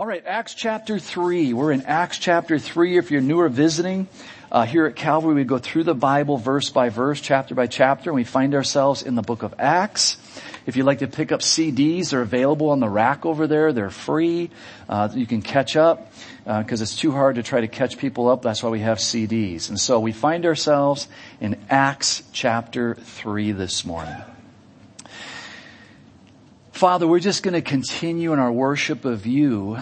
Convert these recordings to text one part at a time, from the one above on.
All right, Acts chapter 3. We're in Acts chapter 3. If you're new or visiting, uh, here at Calvary, we go through the Bible verse by verse, chapter by chapter, and we find ourselves in the book of Acts. If you'd like to pick up CDs, they're available on the rack over there. They're free. Uh, you can catch up because uh, it's too hard to try to catch people up. That's why we have CDs. And so we find ourselves in Acts chapter 3 this morning. Father, we're just going to continue in our worship of you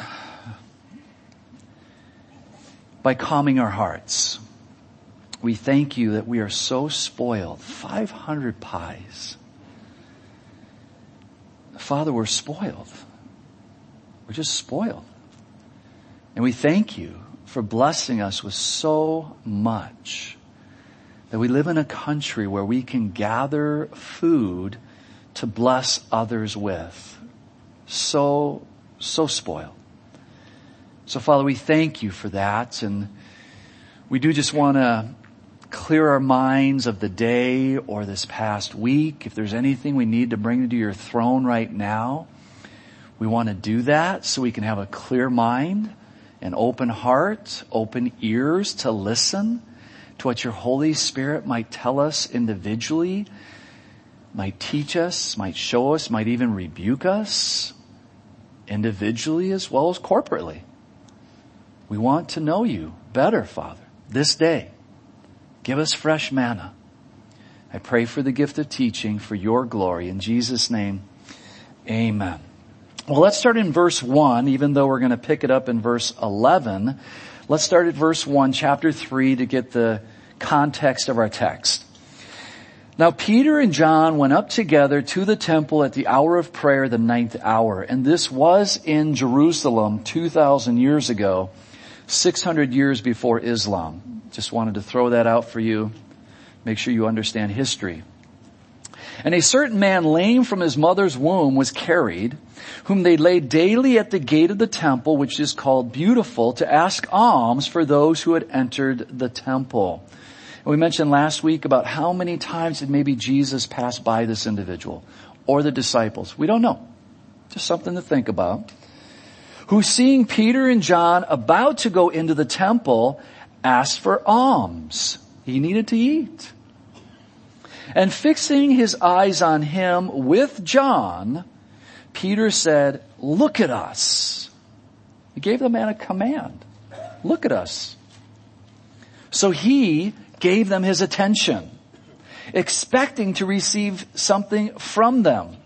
by calming our hearts. We thank you that we are so spoiled. 500 pies. Father, we're spoiled. We're just spoiled. And we thank you for blessing us with so much that we live in a country where we can gather food to bless others with. So, so spoiled. So Father, we thank you for that and we do just want to clear our minds of the day or this past week. If there's anything we need to bring to your throne right now, we want to do that so we can have a clear mind, an open heart, open ears to listen to what your Holy Spirit might tell us individually might teach us, might show us, might even rebuke us individually as well as corporately. We want to know you better, Father, this day. Give us fresh manna. I pray for the gift of teaching for your glory. In Jesus' name, amen. Well, let's start in verse 1, even though we're going to pick it up in verse 11. Let's start at verse 1, chapter 3 to get the context of our text. Now Peter and John went up together to the temple at the hour of prayer, the ninth hour. And this was in Jerusalem 2,000 years ago, 600 years before Islam. Just wanted to throw that out for you. Make sure you understand history. And a certain man lame from his mother's womb was carried, whom they laid daily at the gate of the temple, which is called beautiful, to ask alms for those who had entered the temple. And we mentioned last week about how many times did maybe Jesus pass by this individual or the disciples. We don't know. Just something to think about. Who seeing Peter and John about to go into the temple asked for alms. He needed to eat. And fixing his eyes on him with John, Peter said, look at us. He gave the man a command. Look at us. So he gave them his attention, expecting to receive something from them.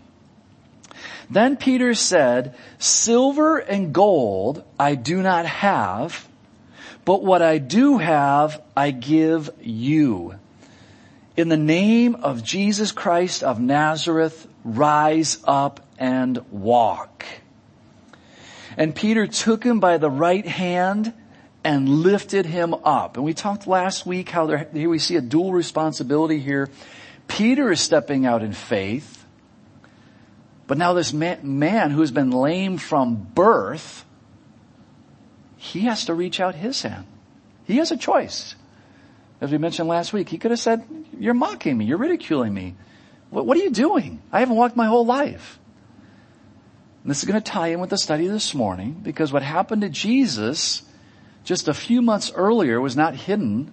Then Peter said, silver and gold I do not have, but what I do have I give you. In the name of Jesus Christ of Nazareth, rise up and walk. And Peter took him by the right hand and lifted him up. And we talked last week how there, here we see a dual responsibility here. Peter is stepping out in faith, but now this man, man who's been lame from birth, he has to reach out his hand. He has a choice. As we mentioned last week, he could have said, you're mocking me, you're ridiculing me. What, what are you doing? I haven't walked my whole life. And this is going to tie in with the study this morning because what happened to Jesus just a few months earlier was not hidden.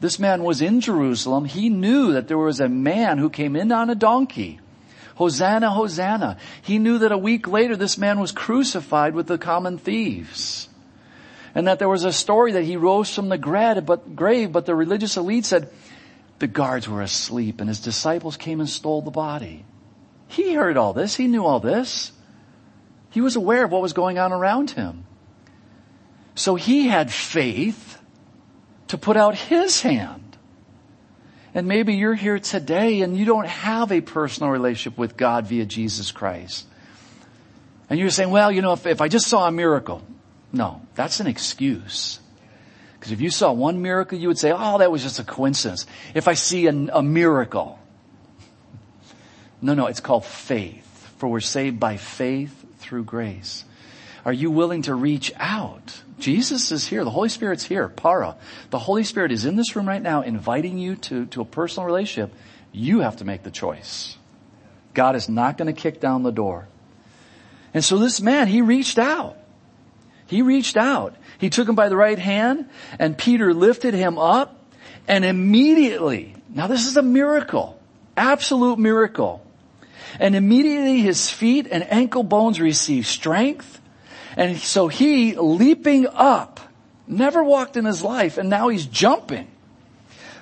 This man was in Jerusalem. He knew that there was a man who came in on a donkey. Hosanna, Hosanna. He knew that a week later this man was crucified with the common thieves. And that there was a story that he rose from the grave, but, the religious elite said the guards were asleep and his disciples came and stole the body. He heard all this. He knew all this. He was aware of what was going on around him. So he had faith to put out his hand. And maybe you're here today and you don't have a personal relationship with God via Jesus Christ. And you're saying, well, you know, if, if I just saw a miracle. No, that's an excuse. Because if you saw one miracle, you would say, oh, that was just a coincidence. If I see a, a miracle. No, no, it's called faith. For we're saved by faith through grace. Are you willing to reach out? Jesus is here. The Holy Spirit's here. Para. The Holy Spirit is in this room right now inviting you to, to a personal relationship. You have to make the choice. God is not going to kick down the door. And so this man, he reached out. He reached out. He took him by the right hand and Peter lifted him up and immediately, now this is a miracle, absolute miracle. And immediately his feet and ankle bones received strength. And so he, leaping up, never walked in his life and now he's jumping.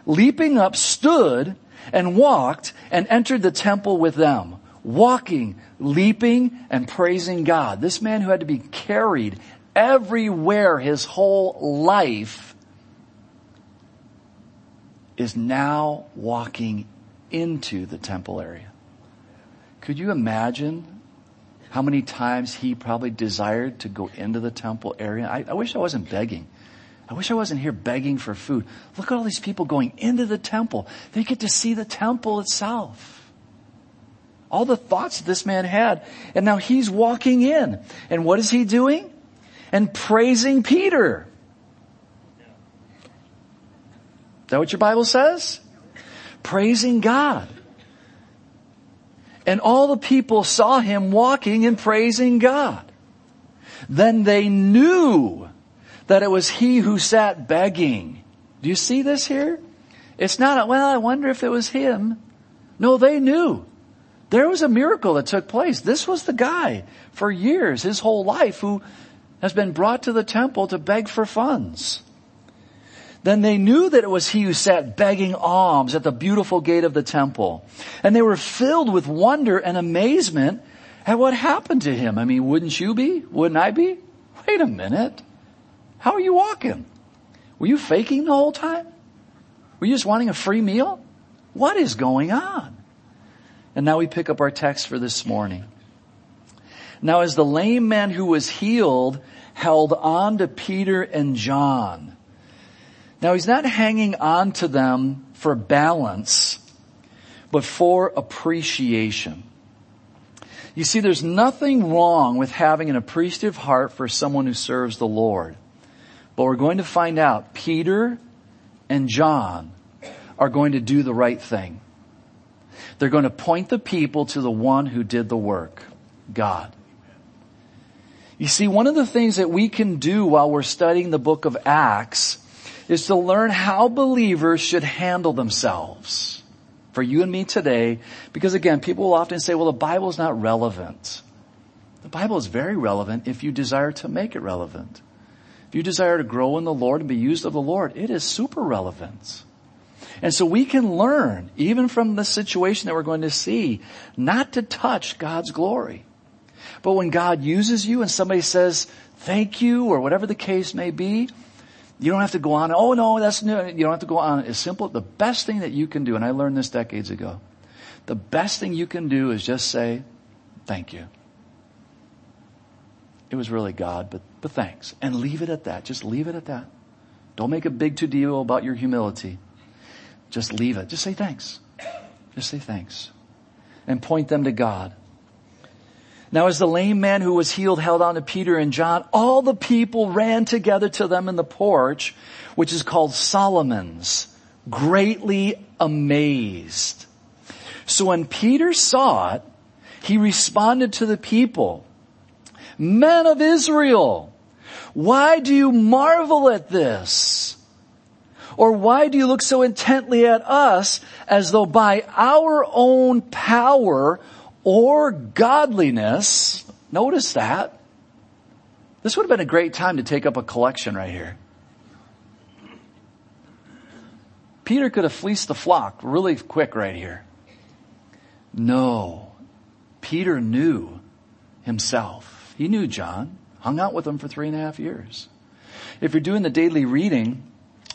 Leaping up, stood and walked and entered the temple with them, walking, leaping and praising God. This man who had to be carried everywhere his whole life is now walking into the temple area. Could you imagine how many times he probably desired to go into the temple area? I, I, wish I wasn't begging. I wish I wasn't here begging for food. Look at all these people going into the temple. They get to see the temple itself. All the thoughts this man had. And now he's walking in. And what is he doing? And praising Peter. Is that what your Bible says? Praising God. And all the people saw him walking and praising God. Then they knew that it was he who sat begging. Do you see this here? It's not, well, I wonder if it was him. No, they knew. There was a miracle that took place. This was the guy for years, his whole life, who has been brought to the temple to beg for funds. Then they knew that it was he who sat begging alms at the beautiful gate of the temple. And they were filled with wonder and amazement at what happened to him. I mean, wouldn't you be? Wouldn't I be? Wait a minute. How are you walking? Were you faking the whole time? Were you just wanting a free meal? What is going on? And now we pick up our text for this morning. Now as the lame man who was healed held on to Peter and John, now he's not hanging on to them for balance, but for appreciation. You see, there's nothing wrong with having an appreciative heart for someone who serves the Lord. But we're going to find out Peter and John are going to do the right thing. They're going to point the people to the one who did the work, God. You see, one of the things that we can do while we're studying the book of Acts is to learn how believers should handle themselves. For you and me today, because again, people will often say, well, the Bible is not relevant. The Bible is very relevant if you desire to make it relevant. If you desire to grow in the Lord and be used of the Lord, it is super relevant. And so we can learn, even from the situation that we're going to see, not to touch God's glory. But when God uses you and somebody says, thank you, or whatever the case may be, you don't have to go on, oh no, that's new. You don't have to go on. It's simple. The best thing that you can do, and I learned this decades ago, the best thing you can do is just say, thank you. It was really God, but, but thanks. And leave it at that. Just leave it at that. Don't make a big to deal about your humility. Just leave it. Just say thanks. Just say thanks. And point them to God. Now as the lame man who was healed held on to Peter and John, all the people ran together to them in the porch, which is called Solomon's, greatly amazed. So when Peter saw it, he responded to the people, men of Israel, why do you marvel at this? Or why do you look so intently at us as though by our own power or godliness. Notice that. This would have been a great time to take up a collection right here. Peter could have fleeced the flock really quick right here. No. Peter knew himself. He knew John, hung out with him for three and a half years. If you're doing the daily reading,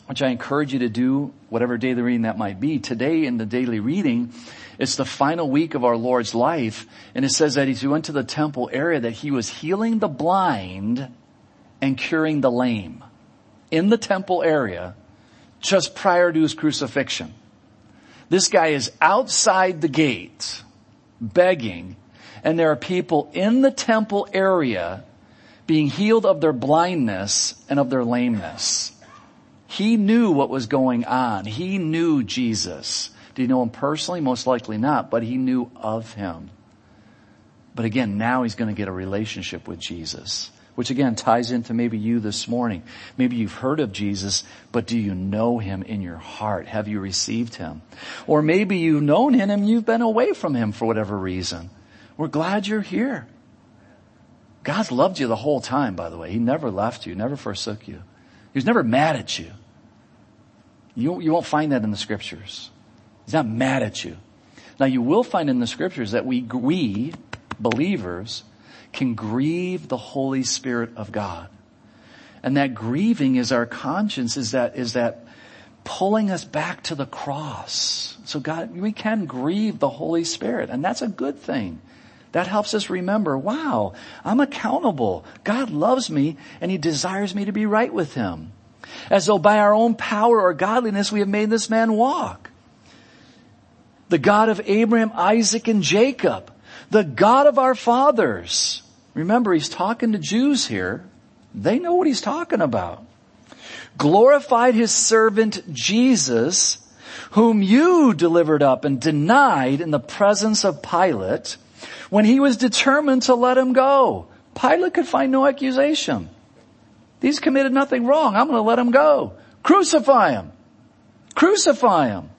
which I encourage you to do, whatever daily reading that might be, today in the daily reading, it's the final week of our Lord's life. And it says that as he went to the temple area that he was healing the blind and curing the lame in the temple area just prior to his crucifixion. This guy is outside the gate begging and there are people in the temple area being healed of their blindness and of their lameness. He knew what was going on. He knew Jesus. Did he know him personally? Most likely not, but he knew of him. But again, now he's going to get a relationship with Jesus Which again ties into maybe you this morning. Maybe you've heard of Jesus, but do you know Him in your heart? Have you received Him? Or maybe you've known Him and you've been away from Him for whatever reason. We're glad you're here. God's loved you the whole time, by the way. He never left you, never forsook you. He was never mad at you. You, you won't find that in the scriptures. He's not mad at you. Now you will find in the scriptures that we, we, believers, can grieve the Holy Spirit of God. And that grieving is our conscience, is that, is that pulling us back to the cross. So God, we can grieve the Holy Spirit, and that's a good thing. That helps us remember, wow, I'm accountable. God loves me and He desires me to be right with Him. As though by our own power or godliness we have made this man walk. The God of Abraham, Isaac, and Jacob the God of our fathers. Remember, he's talking to Jews here. They know what he's talking about. Glorified his servant Jesus, whom you delivered up and denied in the presence of Pilate when he was determined to let him go. Pilate could find no accusation. These committed nothing wrong. I'm going to let him go. Crucify him. Crucify him.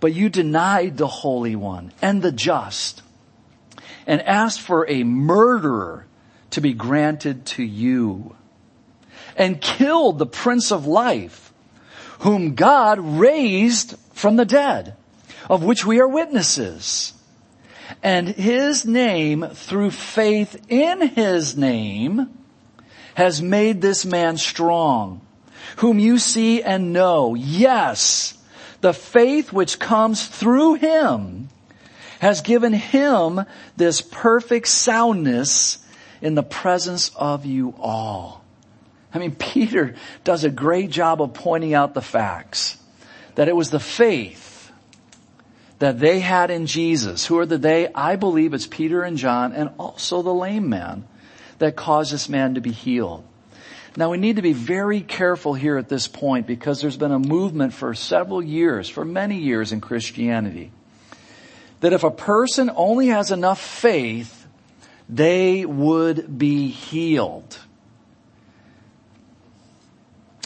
But you denied the Holy One and the just and asked for a murderer to be granted to you and killed the Prince of Life whom God raised from the dead of which we are witnesses. And his name through faith in his name has made this man strong whom you see and know. Yes, the faith which comes through him has given him this perfect soundness in the presence of you all. I mean, Peter does a great job of pointing out the facts that it was the faith that they had in Jesus. Who are the they? I believe it's Peter and John and also the lame man that caused this man to be healed. Now we need to be very careful here at this point because there's been a movement for several years, for many years in Christianity, that if a person only has enough faith, they would be healed.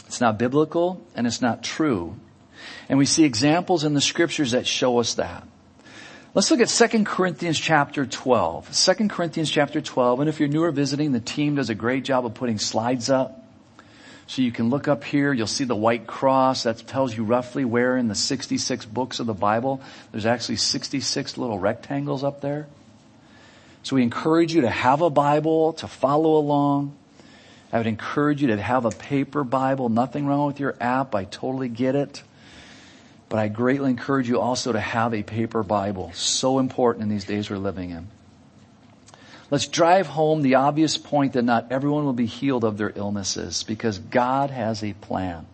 It's not biblical and it's not true. And we see examples in the scriptures that show us that. Let's look at 2 Corinthians chapter 12. 2 Corinthians chapter 12, and if you're new or visiting, the team does a great job of putting slides up. So you can look up here, you'll see the white cross. That tells you roughly where in the 66 books of the Bible. There's actually 66 little rectangles up there. So we encourage you to have a Bible, to follow along. I would encourage you to have a paper Bible. Nothing wrong with your app. I totally get it. But I greatly encourage you also to have a paper Bible. So important in these days we're living in. Let's drive home the obvious point that not everyone will be healed of their illnesses because God has a plan.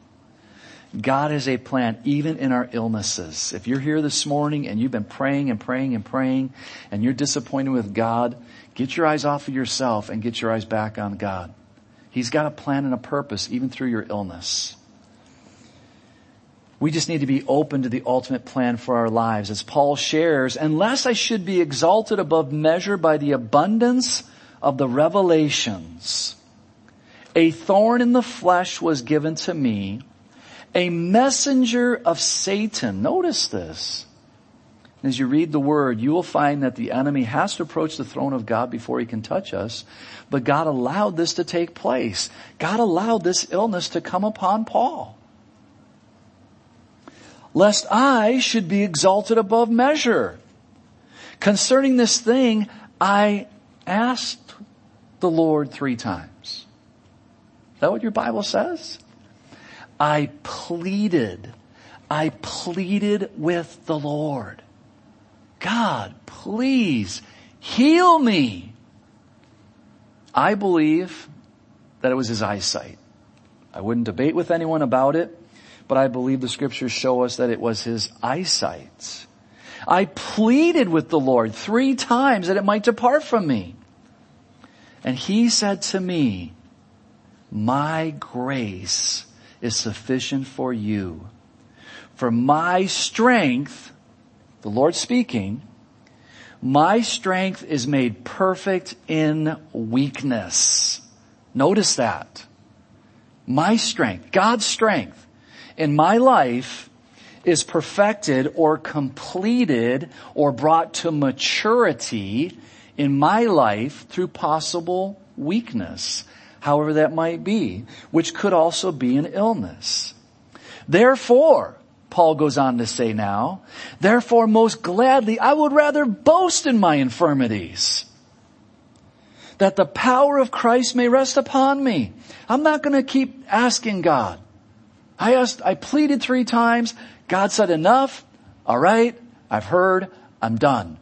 God has a plan even in our illnesses. If you're here this morning and you've been praying and praying and praying and you're disappointed with God, get your eyes off of yourself and get your eyes back on God. He's got a plan and a purpose even through your illness. We just need to be open to the ultimate plan for our lives. As Paul shares, unless I should be exalted above measure by the abundance of the revelations, a thorn in the flesh was given to me, a messenger of Satan. Notice this. As you read the word, you will find that the enemy has to approach the throne of God before he can touch us. But God allowed this to take place. God allowed this illness to come upon Paul lest I should be exalted above measure. Concerning this thing, I asked the Lord three times. Is that what your Bible says? I pleaded. I pleaded with the Lord. God, please heal me. I believe that it was his eyesight. I wouldn't debate with anyone about it but I believe the scriptures show us that it was his eyesight. I pleaded with the Lord three times that it might depart from me. And he said to me, my grace is sufficient for you. For my strength, the Lord speaking, My strength is made perfect in weakness. Notice that. My strength, God's strength in my life is perfected or completed or brought to maturity in my life through possible weakness, however that might be, which could also be an illness. Therefore, Paul goes on to say now, therefore most gladly I would rather boast in my infirmities that the power of Christ may rest upon me. I'm not going to keep asking God. I asked, I pleaded three times. God said enough. All right. I've heard. I'm done.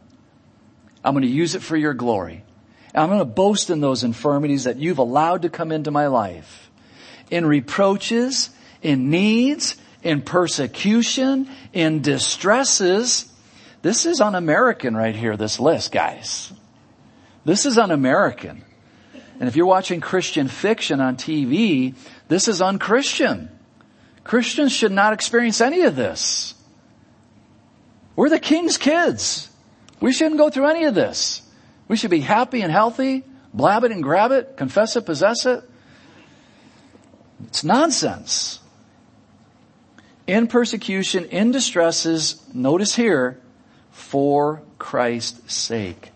I'm going to use it for your glory. And I'm going to boast in those infirmities that you've allowed to come into my life. In reproaches, in needs, in persecution, in distresses. This is un-American right here, this list, guys. This is un-American. And if you're watching Christian fiction on TV, this is unchristian. Christians should not experience any of this. We're the king's kids. We shouldn't go through any of this. We should be happy and healthy, blab it and grab it, confess it, possess it. It's nonsense in persecution, in distresses, notice here, for Christ's sake.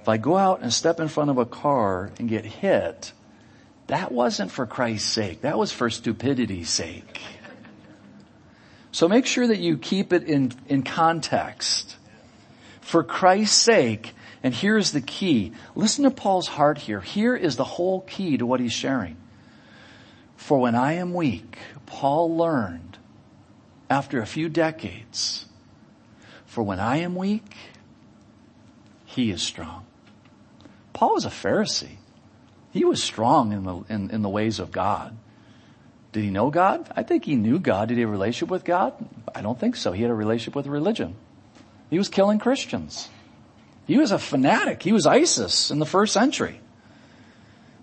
If I go out and step in front of a car and get hit, that wasn't for Christ's sake. That was for stupidity's sake. So make sure that you keep it in, in context. For Christ's sake, and here's the key. Listen to Paul's heart here. Here is the whole key to what he's sharing. For when I am weak, Paul learned after a few decades. For when I am weak, he is strong. Paul was a Pharisee. He was strong in the, in, in the ways of God. Did he know God? I think he knew God. Did he have a relationship with God? I don't think so. He had a relationship with religion. He was killing Christians. He was a fanatic. He was ISIS in the first century.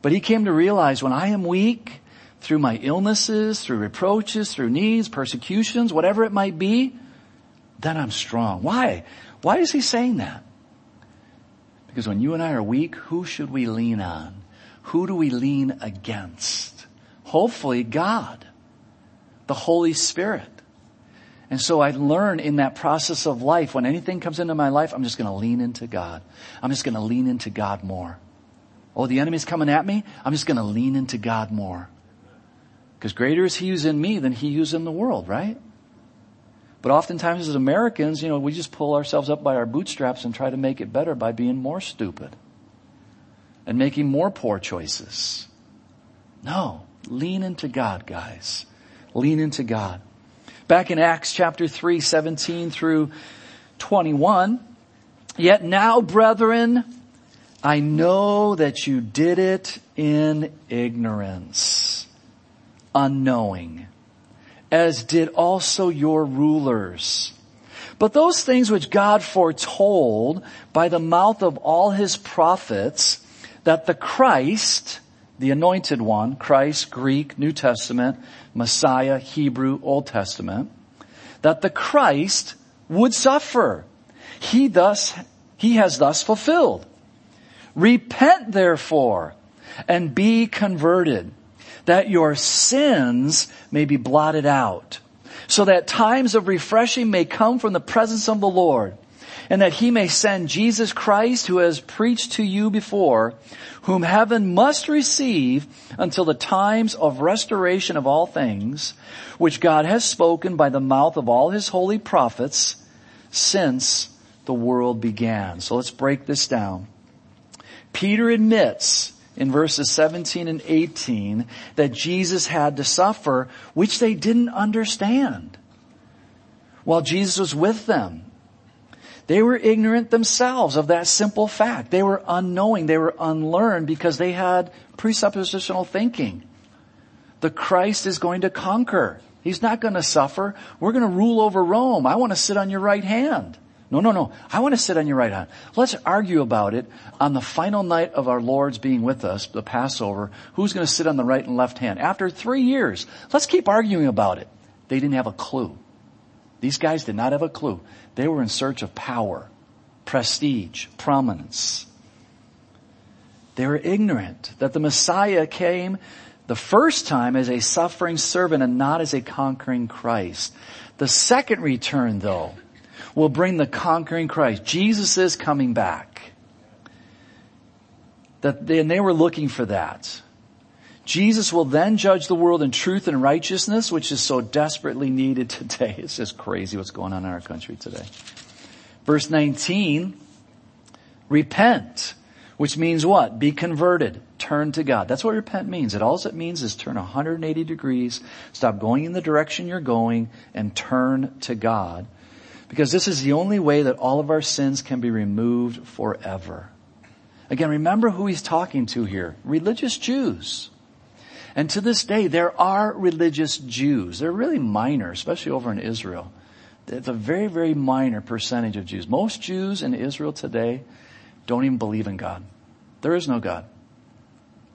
But he came to realize when I am weak, through my illnesses, through reproaches, through needs, persecutions, whatever it might be, then I'm strong. Why? Why is he saying that? Because when you and I are weak, who should we lean on? Who do we lean against? Hopefully God, the Holy Spirit. And so I learn in that process of life, when anything comes into my life, I'm just going to lean into God. I'm just going to lean into God more. Oh, the enemy's coming at me. I'm just going to lean into God more. Because greater is he who's in me than he who's in the world, right? But oftentimes as Americans, you know, we just pull ourselves up by our bootstraps and try to make it better by being more stupid and making more poor choices. No, lean into God, guys. Lean into God. Back in Acts chapter 3, 17 through 21, yet now brethren, I know that you did it in ignorance unknowing, as did also your rulers. But those things which God foretold by the mouth of all his prophets, that the Christ, the anointed one, Christ, Greek, New Testament, Messiah, Hebrew, Old Testament, that the Christ would suffer. He thus, he has thus fulfilled. Repent therefore and be converted that your sins may be blotted out, so that times of refreshing may come from the presence of the Lord, and that he may send Jesus Christ who has preached to you before, whom heaven must receive until the times of restoration of all things, which God has spoken by the mouth of all his holy prophets since the world began. So let's break this down. Peter admits in verses 17 and 18 that Jesus had to suffer, which they didn't understand. While Jesus was with them, they were ignorant themselves of that simple fact. They were unknowing. They were unlearned because they had presuppositional thinking. The Christ is going to conquer. He's not going to suffer. We're going to rule over Rome. I want to sit on your right hand. No, no, no. I want to sit on your right hand. Let's argue about it on the final night of our Lord's being with us, the Passover. Who's going to sit on the right and left hand? After three years, let's keep arguing about it. They didn't have a clue. These guys did not have a clue. They were in search of power. prestige, prominence. They were ignorant that the Messiah came the first time as a suffering servant and not as a conquering Christ. The second return though will bring the conquering Christ. Jesus is coming back. That they, and they were looking for that. Jesus will then judge the world in truth and righteousness, which is so desperately needed today. It's just crazy what's going on in our country today. Verse 19, repent, which means what? Be converted. Turn to God. That's what repent means. It all it means is turn 180 degrees, stop going in the direction you're going, and turn to God. Because this is the only way that all of our sins can be removed forever. Again, remember who he's talking to here. Religious Jews. And to this day, there are religious Jews. They're really minor, especially over in Israel. It's a very, very minor percentage of Jews. Most Jews in Israel today don't even believe in God. There is no God.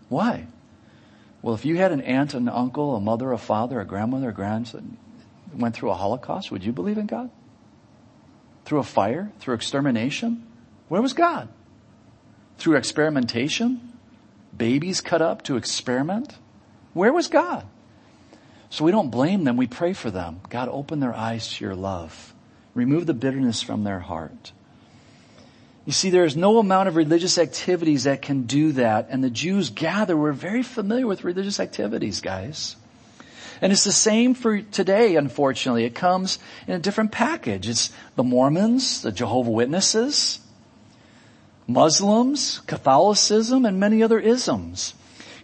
Why? Well, if you had an aunt, an uncle, a mother, a father, a grandmother, a grandson, went through a Holocaust, would you believe in God? Through a fire? Through extermination? Where was God? Through experimentation? Babies cut up to experiment? Where was God? So we don't blame them, we pray for them. God, open their eyes to your love. Remove the bitterness from their heart. You see, there is no amount of religious activities that can do that, and the Jews gather We're very familiar with religious activities, guys. And it's the same for today, unfortunately. It comes in a different package. It's the Mormons, the Jehovah Witnesses, Muslims, Catholicism, and many other isms.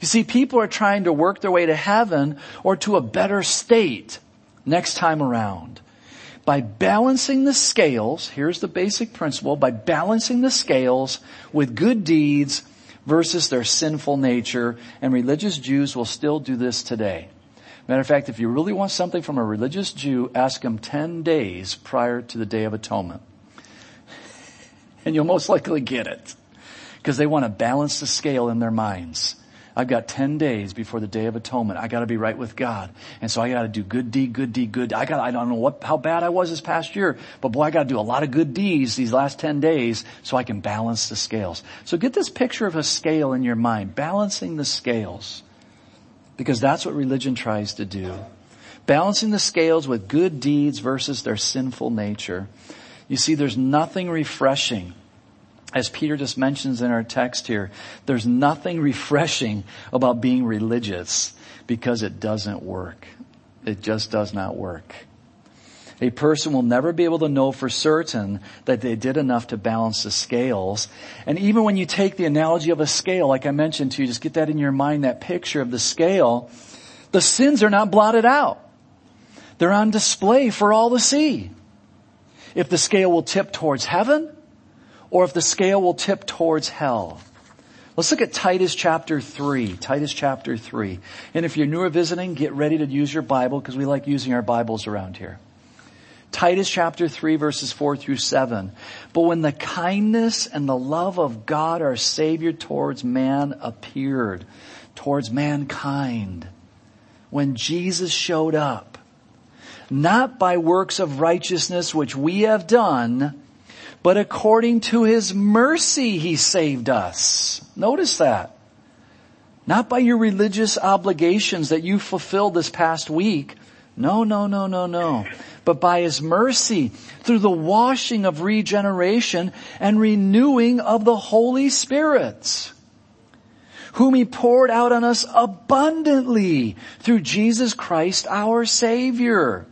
You see, people are trying to work their way to heaven or to a better state next time around. By balancing the scales, here's the basic principle, by balancing the scales with good deeds versus their sinful nature, and religious Jews will still do this today. Matter of fact, if you really want something from a religious Jew, ask them 10 days prior to the Day of Atonement. And you'll most likely get it. Because they want to balance the scale in their minds. I've got 10 days before the Day of Atonement. I gotta be right with God. And so I gotta do good deed, good deed, good. I got, I don't know what, how bad I was this past year, but boy, I gotta do a lot of good deeds these last 10 days so I can balance the scales. So get this picture of a scale in your mind, balancing the scales. Because that's what religion tries to do. Balancing the scales with good deeds versus their sinful nature. You see, there's nothing refreshing. As Peter just mentions in our text here, there's nothing refreshing about being religious because it doesn't work. It just does not work. A person will never be able to know for certain that they did enough to balance the scales. And even when you take the analogy of a scale, like I mentioned to you, just get that in your mind, that picture of the scale, the sins are not blotted out. They're on display for all to see. If the scale will tip towards heaven, or if the scale will tip towards hell. Let's look at Titus chapter 3. Titus chapter 3. And if you're new or visiting, get ready to use your Bible because we like using our Bibles around here. Titus chapter 3 verses 4 through 7. But when the kindness and the love of God our Savior towards man appeared, towards mankind, when Jesus showed up, not by works of righteousness which we have done, but according to His mercy He saved us. Notice that. Not by your religious obligations that you fulfilled this past week. No, no, no, no, no but by His mercy through the washing of regeneration and renewing of the Holy Spirit whom he poured out on us abundantly through Jesus Christ our Savior.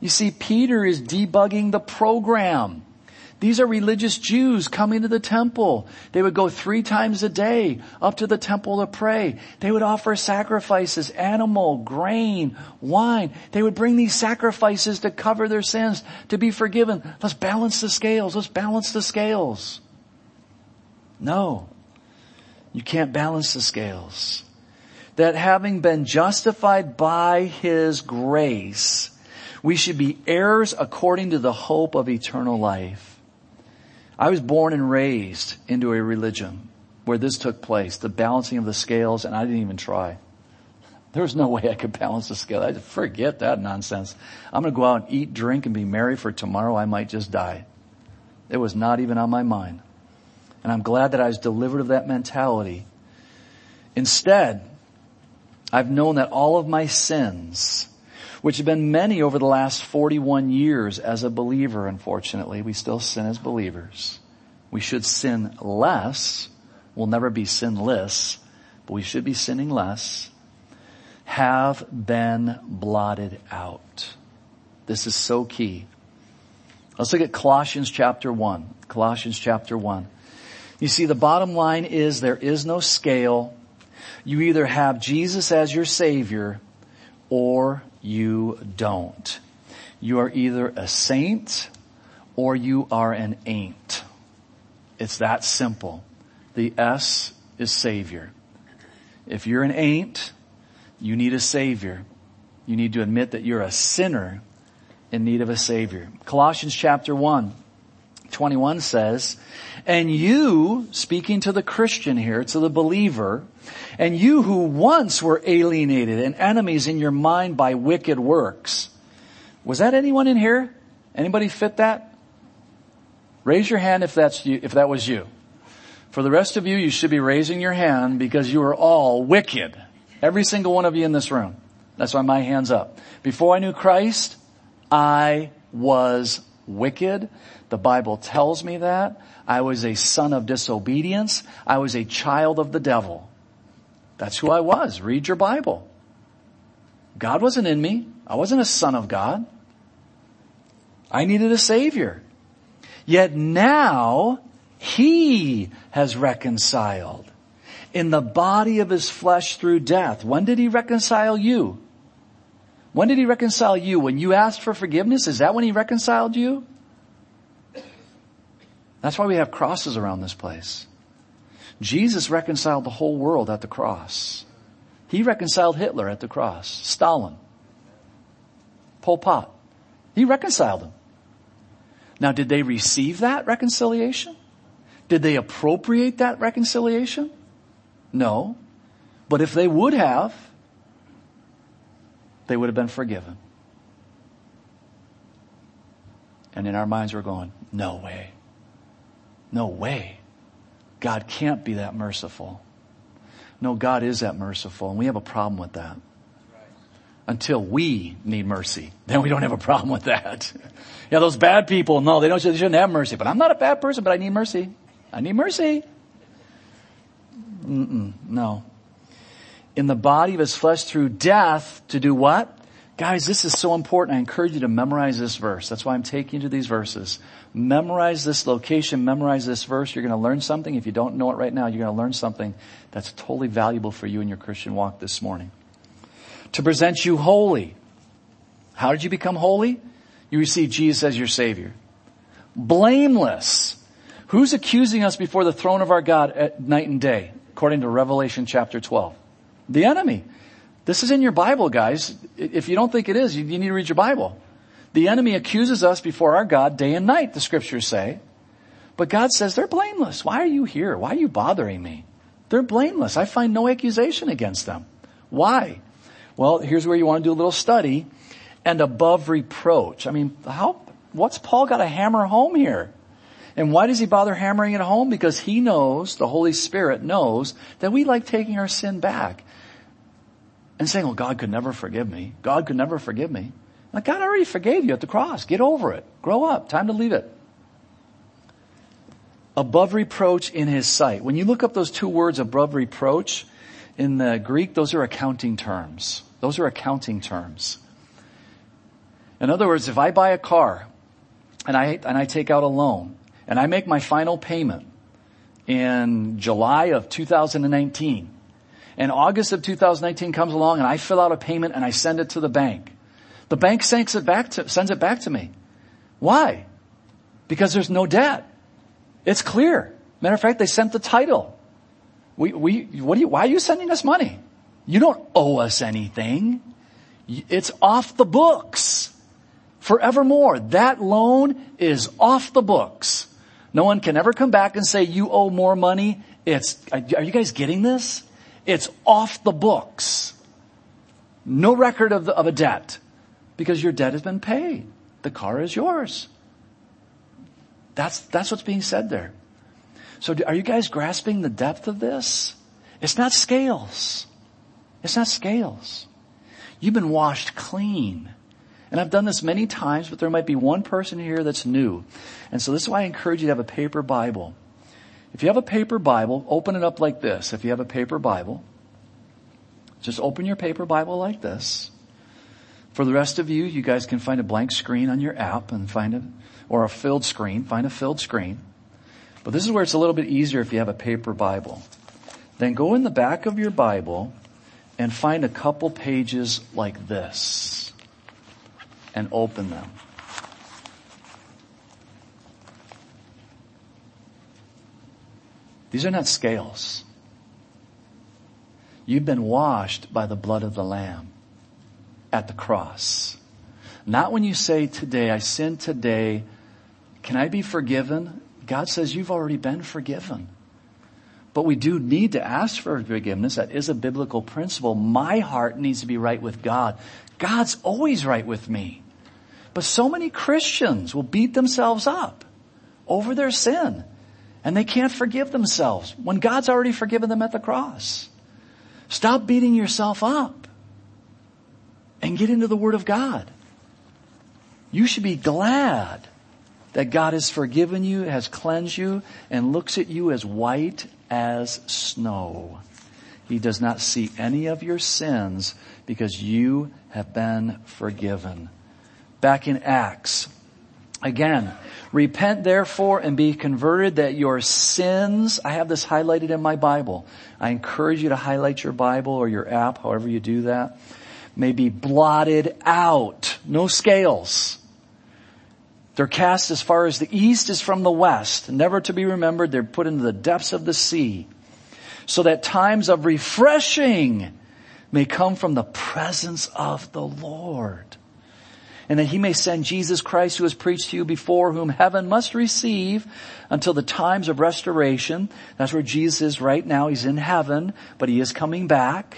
You see, Peter is debugging the program. These are religious Jews coming to the temple. They would go three times a day up to the temple to pray. They would offer sacrifices, animal, grain, wine. They would bring these sacrifices to cover their sins, to be forgiven. Let's balance the scales. Let's balance the scales. No. You can't balance the scales. That having been justified by His grace, we should be heirs according to the hope of eternal life. I was born and raised into a religion where this took place, the balancing of the scales, and I didn't even try. There was no way I could balance the scale. I forget that nonsense. I'm going to go out and eat, drink, and be merry for tomorrow I might just die. It was not even on my mind. And I'm glad that I was delivered of that mentality. Instead, I've known that all of my sins, which have been many over the last 41 years as a believer, unfortunately, we still sin as believers. We should sin less. We'll never be sinless, but we should be sinning less. Have been blotted out. This is so key. Let's look at Colossians chapter 1. Colossians chapter 1. You see, the bottom line is there is no scale. You either have Jesus as your Savior or you don't. You are either a saint or you are an ain't. It's that simple. The S is Savior. If you're an ain't, you need a Savior. You need to admit that you're a sinner in need of a savior. Colossians chapter 1, 21 says, and you, speaking to the Christian here, to the believer, and you who once were alienated and enemies in your mind by wicked works. Was that anyone in here? Anybody fit that? Raise your hand if that's you, if that was you. For the rest of you, you should be raising your hand because you are all wicked. Every single one of you in this room. That's why my hand's up. Before I knew Christ, I was wicked. The Bible tells me that. I was a son of disobedience. I was a child of the devil. That's who I was. Read your Bible. God wasn't in me. I wasn't a son of God. I needed a savior. Yet now he has reconciled in the body of his flesh through death. When did he reconcile you? When did he reconcile you? When you asked for forgiveness? Is that when he reconciled you? That's why we have crosses around this place. Jesus reconciled the whole world at the cross. He reconciled Hitler at the cross, Stalin, Pol Pot. He reconciled them. Now, did they receive that reconciliation? Did they appropriate that reconciliation? No. But if they would have, they would have been forgiven. And in our minds we're going, no way. No way. God can't be that merciful. No, God is that merciful and we have a problem with that. Until we need mercy. Then we don't have a problem with that. yeah, those bad people, no, they don't, they shouldn't have mercy. But I'm not a bad person, but I need mercy. I need mercy. Mm-mm, no in the body of his flesh through death to do what? Guys, this is so important. I encourage you to memorize this verse. That's why I'm taking you to these verses. Memorize this location, memorize this verse. You're going to learn something. If you don't know it right now, you're going to learn something that's totally valuable for you in your Christian walk this morning. To present you holy. How did you become holy? You received Jesus as your Savior. Blameless. Who's accusing us before the throne of our God at night and day? According to Revelation chapter 12. The enemy. This is in your Bible, guys. If you don't think it is, you, need to read your Bible. The enemy accuses us before our God day and night, the scriptures say. But God says they're blameless. Why are you here? Why are you bothering me? They're blameless. I find no accusation against them. Why? Well, here's where you want to do a little study. And above reproach. I mean, how, what's Paul got to hammer home here? And why does he bother hammering it home? Because he knows, the Holy Spirit knows, that we like taking our sin back and saying, well, God could never forgive me. God could never forgive me. Like, God already forgave you at the cross. Get over it. Grow up. Time to leave it. Above reproach in his sight. When you look up those two words, above reproach, in the Greek, those are accounting terms. Those are accounting terms. In other words, if I buy a car and I, and I take out a loan and I make my final payment in July of 2019, and August of 2019 comes along and I fill out a payment and I send it to the bank. The bank sends it back to, sends it back to me. Why? Because there's no debt. It's clear. Matter of fact, they sent the title. We, we, what you, why are you sending us money? You don't owe us anything. It's off the books. Forevermore. That loan is off the books. No one can ever come back and say you owe more money. It's, are you guys getting this? It's off the books. No record of, the, of a debt because your debt has been paid. The car is yours. That's, that's what's being said there. So are you guys grasping the depth of this? It's not scales. It's not scales. You've been washed clean. And I've done this many times, but there might be one person here that's new. And so this is why I encourage you to have a paper Bible. If you have a paper Bible, open it up like this. If you have a paper Bible, just open your paper Bible like this. For the rest of you, you guys can find a blank screen on your app and find it, or a filled screen, find a filled screen. But this is where it's a little bit easier if you have a paper Bible. Then go in the back of your Bible and find a couple pages like this and open them. These are not scales. You've been washed by the blood of the Lamb at the cross. Not when you say today, I sinned today, can I be forgiven? God says you've already been forgiven. But we do need to ask for forgiveness. That is a biblical principle. My heart needs to be right with God. God's always right with me. But so many Christians will beat themselves up over their sin and they can't forgive themselves when God's already forgiven them at the cross. Stop beating yourself up and get into the Word of God. You should be glad that God has forgiven you, has cleansed you, and looks at you as white as snow. He does not see any of your sins because you have been forgiven. Back in Acts, again, repent therefore and be converted that your sins, I have this highlighted in my Bible. I encourage you to highlight your Bible or your app, however you do that, may be blotted out. No scales. They're cast as far as the east is from the west, never to be remembered. They're put into the depths of the sea. So that times of refreshing may come from the presence of the Lord. And that he may send Jesus Christ who has preached to you before whom heaven must receive until the times of restoration. That's where Jesus is right now. He's in heaven, but he is coming back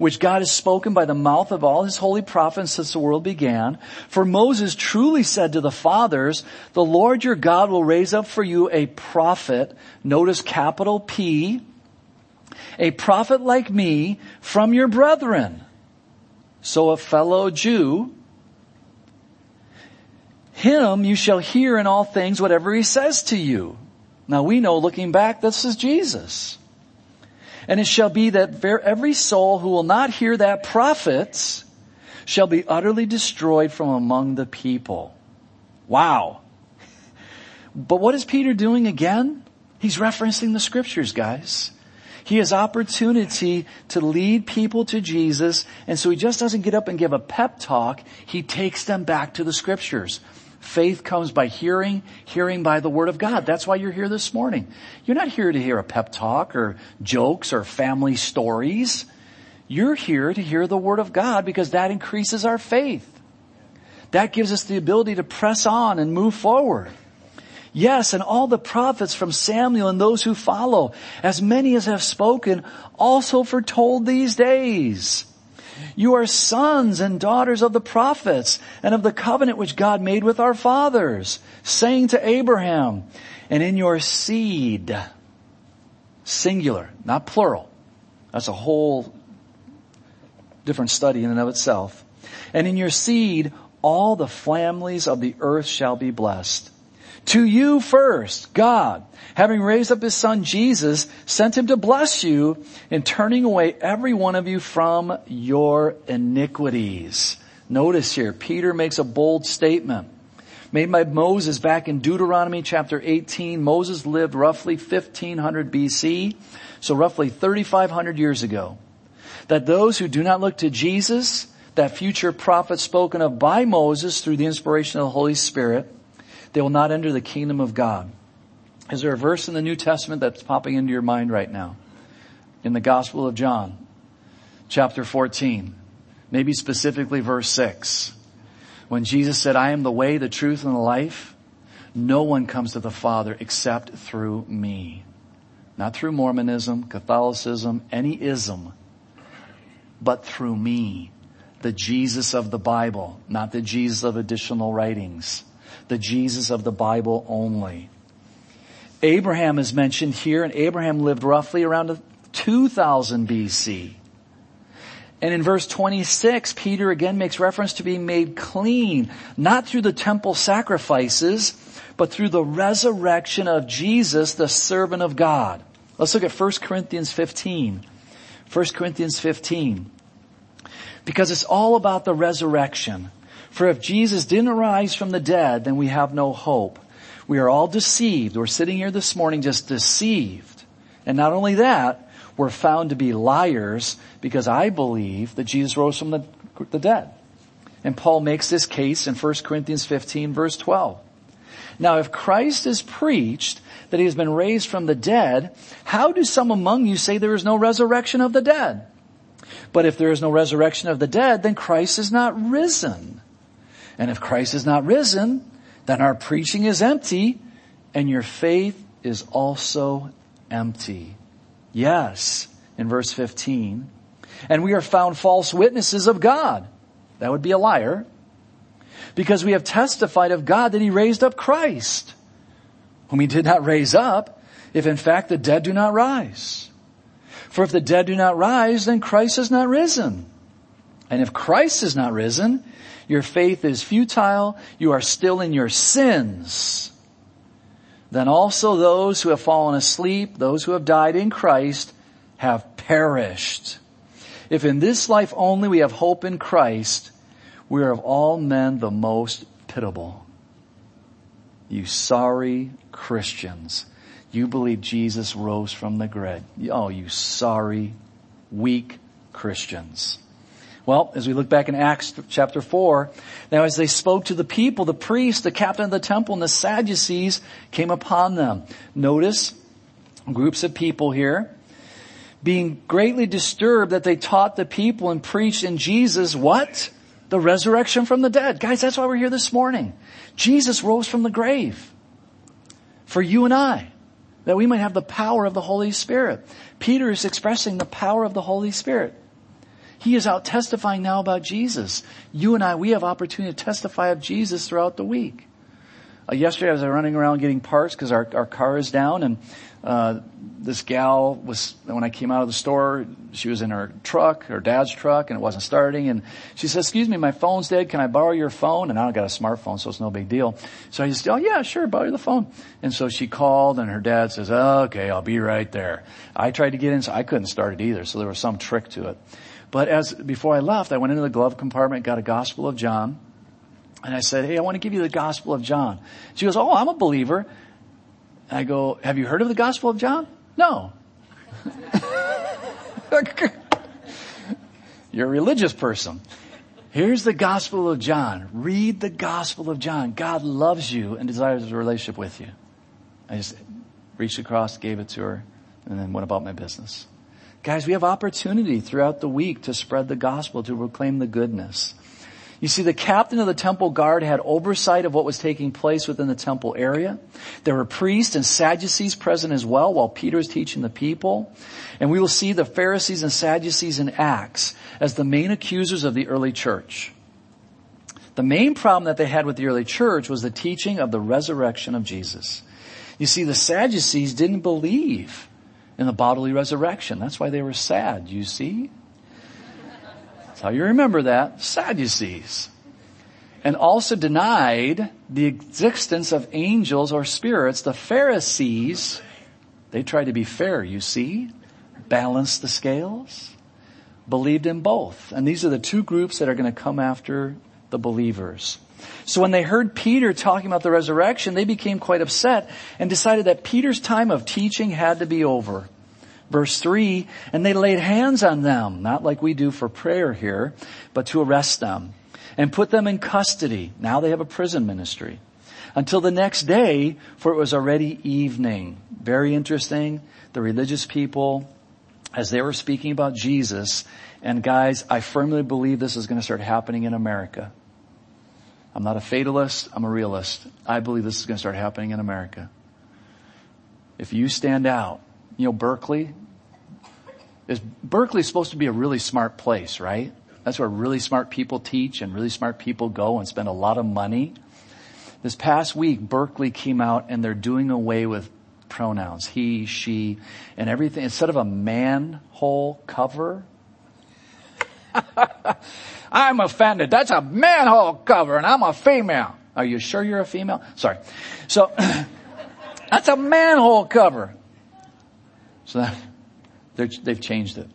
which God has spoken by the mouth of all his holy prophets since the world began. For Moses truly said to the fathers, the Lord your God will raise up for you a prophet, notice capital P, a prophet like me from your brethren. So a fellow Jew, him you shall hear in all things whatever he says to you. Now we know looking back, this is Jesus. And it shall be that every soul who will not hear that prophet shall be utterly destroyed from among the people. Wow. But what is Peter doing again? He's referencing the scriptures, guys. He has opportunity to lead people to Jesus, and so he just doesn't get up and give a pep talk. He takes them back to the scriptures. Faith comes by hearing, hearing by the word of God. That's why you're here this morning. You're not here to hear a pep talk or jokes or family stories. You're here to hear the word of God because that increases our faith. That gives us the ability to press on and move forward. Yes, and all the prophets from Samuel and those who follow, as many as have spoken, also foretold these days. You are sons and daughters of the prophets and of the covenant which God made with our fathers, saying to Abraham, and in your seed, singular, not plural. That's a whole different study in and of itself. And in your seed, all the families of the earth shall be blessed. To you first, God, having raised up his son Jesus, sent him to bless you in turning away every one of you from your iniquities. Notice here, Peter makes a bold statement made by Moses back in Deuteronomy chapter 18. Moses lived roughly 1500 BC, so roughly 3500 years ago. That those who do not look to Jesus, that future prophet spoken of by Moses through the inspiration of the Holy Spirit, they will not enter the kingdom of God. Is there a verse in the New Testament that's popping into your mind right now? In the Gospel of John, chapter 14, maybe specifically verse 6. When Jesus said, I am the way, the truth, and the life, no one comes to the Father except through me. Not through Mormonism, Catholicism, any ism, but through me. The Jesus of the Bible, not the Jesus of additional writings. The Jesus of the Bible only. Abraham is mentioned here and Abraham lived roughly around 2000 BC. And in verse 26, Peter again makes reference to being made clean, not through the temple sacrifices, but through the resurrection of Jesus, the servant of God. Let's look at 1 Corinthians 15. 1 Corinthians 15. Because it's all about the resurrection. For if Jesus didn't arise from the dead, then we have no hope. We are all deceived. We're sitting here this morning just deceived. And not only that, we're found to be liars because I believe that Jesus rose from the, the dead. And Paul makes this case in 1 Corinthians 15 verse 12. Now if Christ is preached that he has been raised from the dead, how do some among you say there is no resurrection of the dead? But if there is no resurrection of the dead, then Christ is not risen. And if Christ is not risen, then our preaching is empty and your faith is also empty. Yes, in verse 15. And we are found false witnesses of God. That would be a liar. Because we have testified of God that he raised up Christ, whom he did not raise up, if in fact the dead do not rise. For if the dead do not rise, then Christ is not risen. And if Christ is not risen, your faith is futile, you are still in your sins then also those who have fallen asleep, those who have died in Christ, have perished. If in this life only we have hope in Christ, we are of all men the most pitiable. You sorry Christians. You believe Jesus rose from the grave. Oh, you sorry, weak Christians. Well, as we look back in Acts chapter 4, now as they spoke to the people, the priests, the captain of the temple, and the Sadducees came upon them. Notice groups of people here being greatly disturbed that they taught the people and preached in Jesus what? The resurrection from the dead. Guys, that's why we're here this morning. Jesus rose from the grave for you and I, that we might have the power of the Holy Spirit. Peter is expressing the power of the Holy Spirit. He is out testifying now about Jesus. You and I, we have opportunity to testify of Jesus throughout the week. Uh, yesterday I was running around getting parts because our, our car is down and uh, this gal was when I came out of the store, she was in her truck, her dad's truck, and it wasn't starting. And she said, "Excuse me, my phone's dead. Can I borrow your phone?" And I got a smartphone, so it's no big deal. So I just, "Oh yeah, sure, borrow the phone." And so she called, and her dad says, "Okay, I'll be right there." I tried to get in, so I couldn't start it either. So there was some trick to it. But as, before I left, I went into the glove compartment, got a Gospel of John, and I said, hey, I want to give you the Gospel of John. She goes, oh, I'm a believer. And I go, have you heard of the Gospel of John? No. You're a religious person. Here's the Gospel of John. Read the Gospel of John. God loves you and desires a relationship with you. I just reached across, gave it to her, and then went about my business. Guys, we have opportunity throughout the week to spread the gospel, to proclaim the goodness. You see, the captain of the temple guard had oversight of what was taking place within the temple area. There were priests and Sadducees present as well while Peter is teaching the people. And we will see the Pharisees and Sadducees in Acts as the main accusers of the early church. The main problem that they had with the early church was the teaching of the resurrection of Jesus. You see, the Sadducees didn't believe in the bodily resurrection. That's why they were sad, you see? That's how you remember that. Sadducees. And also denied the existence of angels or spirits. The Pharisees, they tried to be fair, you see? Balance the scales. Believed in both. And these are the two groups that are going to come after the believers. So when they heard Peter talking about the resurrection, they became quite upset and decided that Peter's time of teaching had to be over. Verse 3, and they laid hands on them, not like we do for prayer here, but to arrest them and put them in custody. Now they have a prison ministry until the next day, for it was already evening. Very interesting. The religious people, as they were speaking about Jesus, and guys, I firmly believe this is going to start happening in America. I'm not a fatalist, I'm a realist. I believe this is going to start happening in America. If you stand out, you know, Berkeley is Berkeley's supposed to be a really smart place, right? That's where really smart people teach and really smart people go and spend a lot of money. This past week, Berkeley came out and they're doing away with pronouns. He, she, and everything. Instead of a manhole cover, I'm offended. That's a manhole cover and I'm a female. Are you sure you're a female? Sorry. So, that's a manhole cover. So that, they've changed it.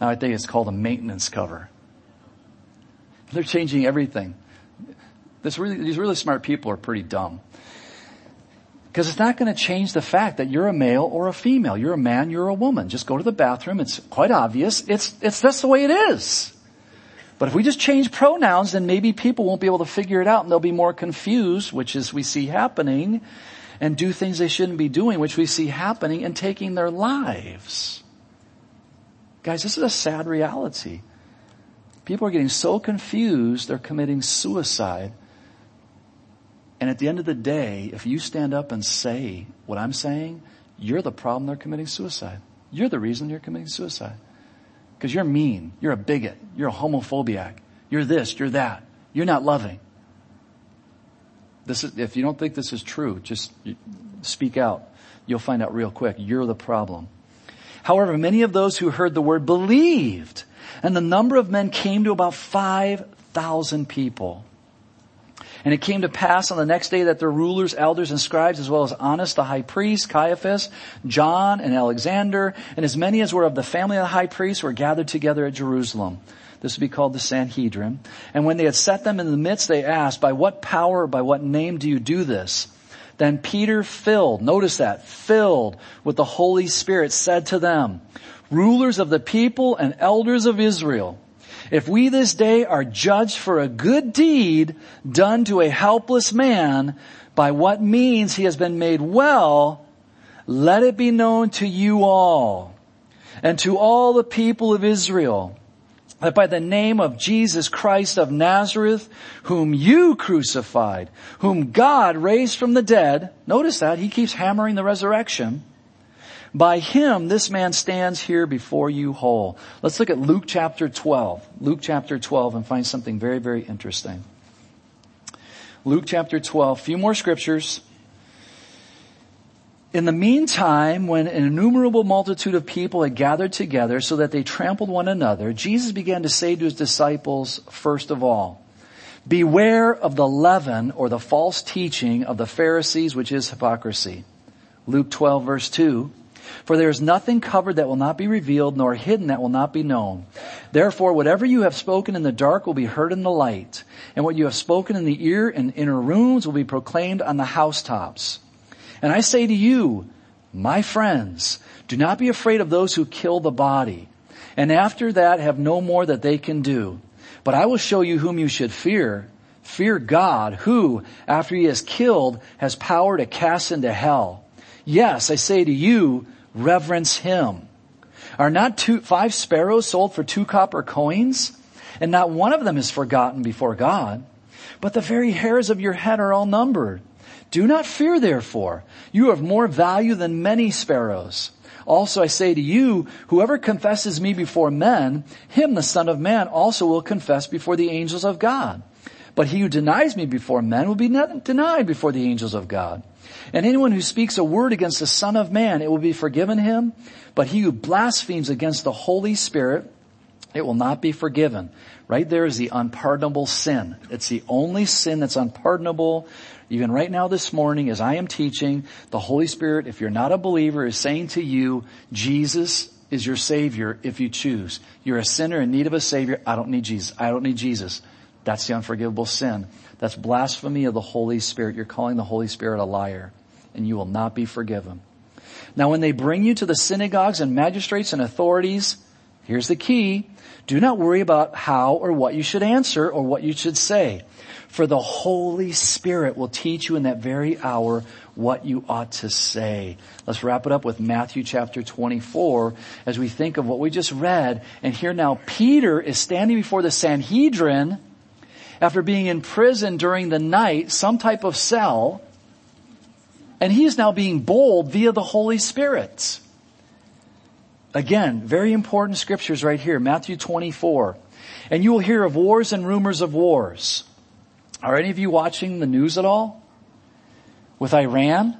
Now I think it's called a maintenance cover. They're changing everything. Really, these really smart people are pretty dumb. Because it's not going to change the fact that you're a male or a female. You're a man, you're a woman. Just go to the bathroom. It's quite obvious. It's, it's that's the way it is. But if we just change pronouns, then maybe people won't be able to figure it out and they'll be more confused, which is we see happening, and do things they shouldn't be doing, which we see happening and taking their lives. Guys, this is a sad reality. People are getting so confused, they're committing suicide and at the end of the day, if you stand up and say what I'm saying, you're the problem they're committing suicide. You're the reason you're committing suicide. Because you're mean. You're a bigot. You're a homophobiac. You're this. You're that. You're not loving. This is, if you don't think this is true, just speak out. You'll find out real quick. You're the problem. However, many of those who heard the word believed, and the number of men came to about 5,000 people. And it came to pass on the next day that their rulers, elders, and scribes, as well as Annas the high priest, Caiaphas, John, and Alexander, and as many as were of the family of the high priest were gathered together at Jerusalem. This would be called the Sanhedrin. And when they had set them in the midst, they asked, by what power by what name do you do this? Then Peter filled, notice that, filled with the Holy Spirit said to them, rulers of the people and elders of Israel, if we this day are judged for a good deed done to a helpless man, by what means he has been made well, let it be known to you all and to all the people of Israel that by the name of Jesus Christ of Nazareth, whom you crucified, whom God raised from the dead, notice that he keeps hammering the resurrection, by him, this man stands here before you whole. Let's look at Luke chapter 12. Luke chapter 12 and find something very, very interesting. Luke chapter 12, few more scriptures. In the meantime, when an innumerable multitude of people had gathered together so that they trampled one another, Jesus began to say to his disciples, first of all, beware of the leaven or the false teaching of the Pharisees, which is hypocrisy. Luke 12 verse 2, for there is nothing covered that will not be revealed, nor hidden that will not be known. Therefore, whatever you have spoken in the dark will be heard in the light, and what you have spoken in the ear and inner rooms will be proclaimed on the housetops. And I say to you, my friends, do not be afraid of those who kill the body, and after that have no more that they can do. But I will show you whom you should fear. Fear God, who, after he has killed, has power to cast into hell. Yes, I say to you, reverence him. Are not two, five sparrows sold for two copper coins? And not one of them is forgotten before God. But the very hairs of your head are all numbered. Do not fear therefore. You have more value than many sparrows. Also I say to you, whoever confesses me before men, him the son of man also will confess before the angels of God. But he who denies me before men will be denied before the angels of God. And anyone who speaks a word against the Son of Man, it will be forgiven him. But he who blasphemes against the Holy Spirit, it will not be forgiven. Right there is the unpardonable sin. It's the only sin that's unpardonable. Even right now this morning, as I am teaching, the Holy Spirit, if you're not a believer, is saying to you, Jesus is your Savior if you choose. You're a sinner in need of a Savior. I don't need Jesus. I don't need Jesus. That's the unforgivable sin. That's blasphemy of the Holy Spirit. You're calling the Holy Spirit a liar and you will not be forgiven. Now when they bring you to the synagogues and magistrates and authorities, here's the key. Do not worry about how or what you should answer or what you should say. For the Holy Spirit will teach you in that very hour what you ought to say. Let's wrap it up with Matthew chapter 24 as we think of what we just read. And here now Peter is standing before the Sanhedrin after being in prison during the night, some type of cell, and he is now being bold via the Holy Spirit. Again, very important scriptures right here, Matthew 24. And you will hear of wars and rumors of wars. Are any of you watching the news at all? With Iran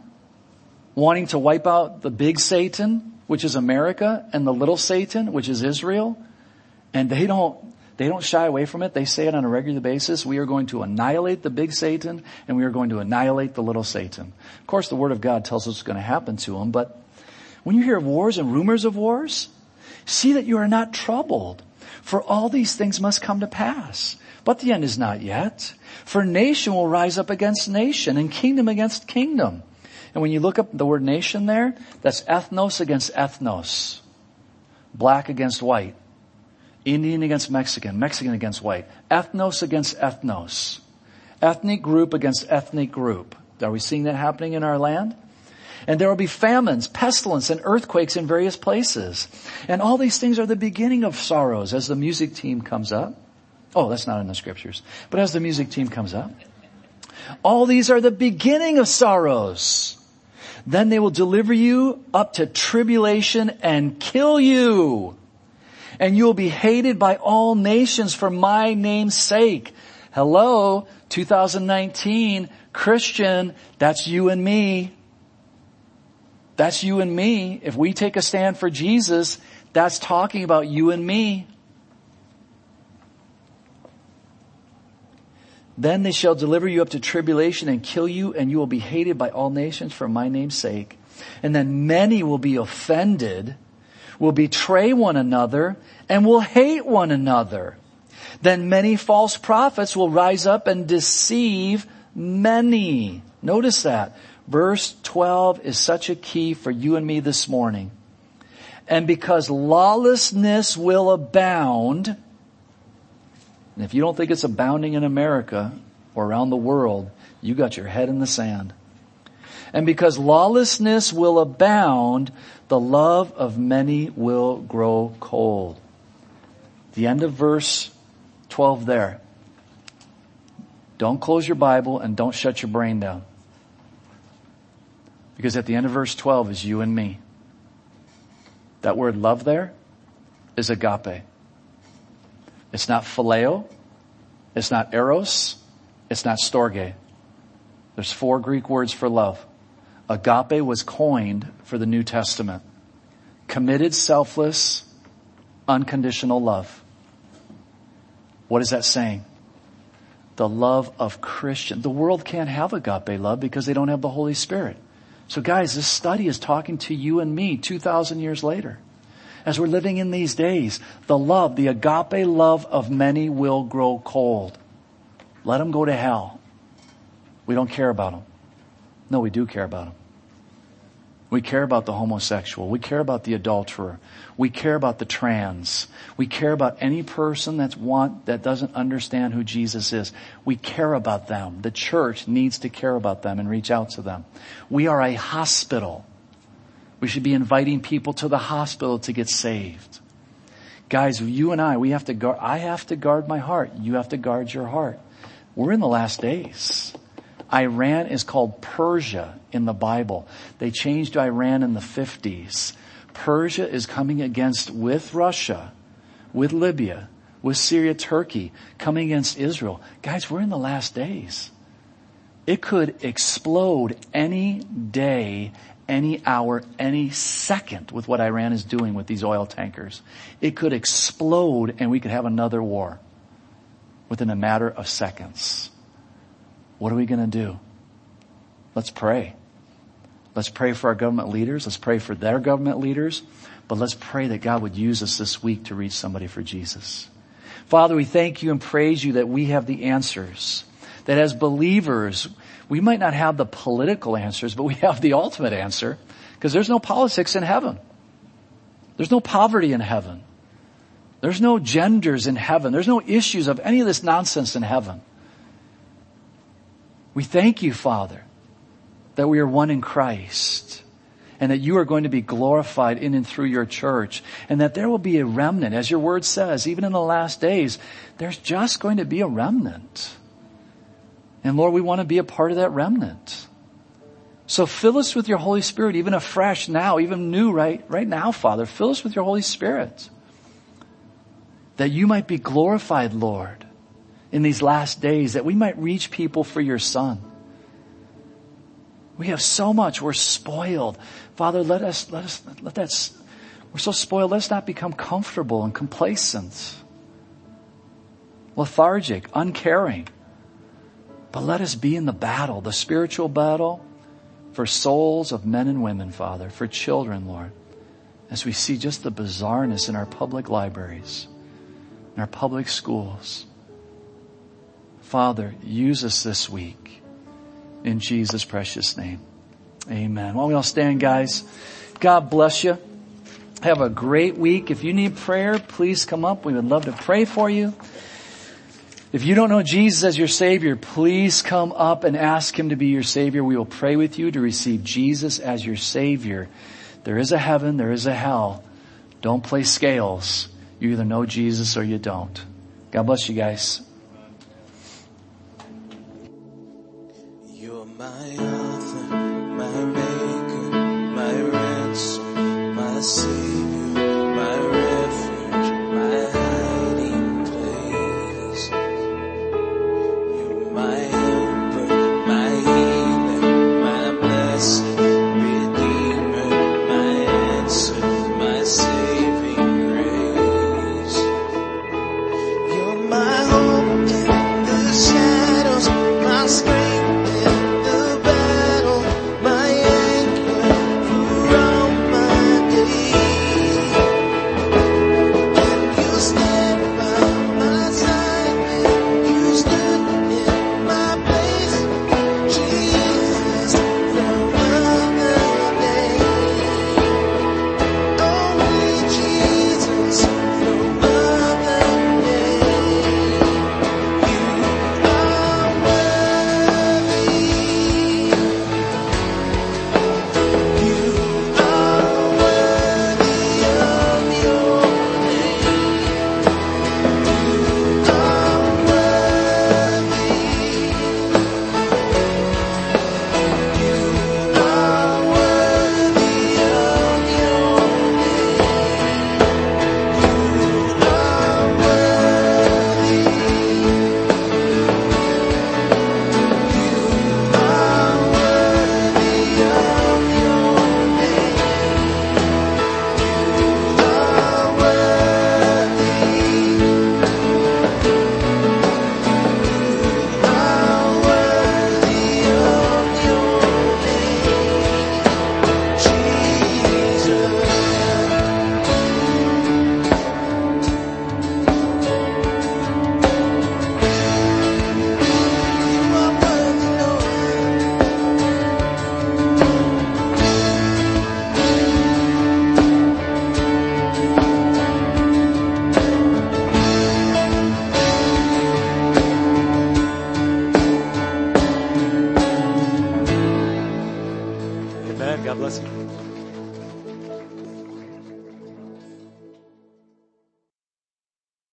wanting to wipe out the big Satan, which is America, and the little Satan, which is Israel. And they don't, they don't shy away from it. They say it on a regular basis. We are going to annihilate the big Satan and we are going to annihilate the little Satan. Of course, the Word of God tells us what's going to happen to them, but when you hear of wars and rumors of wars, see that you are not troubled, for all these things must come to pass. But the end is not yet. For nation will rise up against nation and kingdom against kingdom. And when you look up the word nation there, that's ethnos against ethnos. Black against white. Indian against Mexican. Mexican against white. Ethnos against ethnos. Ethnic group against ethnic group. Are we seeing that happening in our land? And there will be famines, pestilence, and earthquakes in various places. And all these things are the beginning of sorrows as the music team comes up. Oh, that's not in the scriptures. But as the music team comes up. All these are the beginning of sorrows. Then they will deliver you up to tribulation and kill you. And you will be hated by all nations for my name's sake. Hello, 2019, Christian, that's you and me. That's you and me. If we take a stand for Jesus, that's talking about you and me. Then they shall deliver you up to tribulation and kill you, and you will be hated by all nations for my name's sake. And then many will be offended, will betray one another, and will hate one another. Then many false prophets will rise up and deceive many. Notice that. Verse 12 is such a key for you and me this morning. And because lawlessness will abound, and if you don't think it's abounding in America or around the world, you got your head in the sand. And because lawlessness will abound, the love of many will grow cold. The end of verse 12 there. Don't close your Bible and don't shut your brain down. Because at the end of verse 12 is you and me. That word love there is agape. It's not phileo. It's not eros. It's not storge. There's four Greek words for love. Agape was coined for the New Testament. Committed, selfless, unconditional love. What is that saying? The love of Christian. The world can't have agape love because they don't have the Holy Spirit. So guys, this study is talking to you and me 2,000 years later as we're living in these days, the love, the agape love of many will grow cold. Let them go to hell. We don't care about them. No, we do care about them. We care about the homosexual. We care about the adulterer. We care about the trans. We care about any person that's want, that doesn't understand who Jesus is. We care about them. The church needs to care about them and reach out to them. We are a hospital. We should be inviting people to the hospital to get saved. Guys, you and I, we have to guard, I have to guard my heart. You have to guard your heart. We're in the last days. Iran is called Persia in the Bible. They changed Iran in the 50s. Persia is coming against with Russia, with Libya, with Syria, Turkey, coming against Israel. Guys, we're in the last days. It could explode any day any hour, any second with what Iran is doing with these oil tankers. It could explode and we could have another war within a matter of seconds. What are we going to do? Let's pray. Let's pray for our government leaders. Let's pray for their government leaders. But let's pray that God would use us this week to reach somebody for Jesus. Father, we thank you and praise you that we have the answers. That as believers, we might not have the political answers, but we have the ultimate answer because there's no politics in heaven. There's no poverty in heaven. There's no genders in heaven. There's no issues of any of this nonsense in heaven. We thank you, Father, that we are one in Christ and that you are going to be glorified in and through your church and that there will be a remnant. As your word says, even in the last days, there's just going to be a remnant. And Lord, we want to be a part of that remnant. So fill us with your Holy Spirit, even afresh now, even new right, right now, Father. Fill us with your Holy Spirit. That you might be glorified, Lord, in these last days that we might reach people for your son. We have so much. We're spoiled. Father, let us, let us, let that, we're so spoiled. Let's not become comfortable and complacent, lethargic, uncaring. But let us be in the battle, the spiritual battle for souls of men and women, Father, for children, Lord, as we see just the bizarreness in our public libraries, in our public schools. Father, use us this week in Jesus' precious name. Amen. Don't we all stand, guys? God bless you. Have a great week. If you need prayer, please come up. We would love to pray for you. If you don't know Jesus as your Savior, please come up and ask Him to be your Savior. We will pray with you to receive Jesus as your Savior. There is a heaven, there is a hell. Don't play scales. You either know Jesus or you don't. God bless you guys. God my you.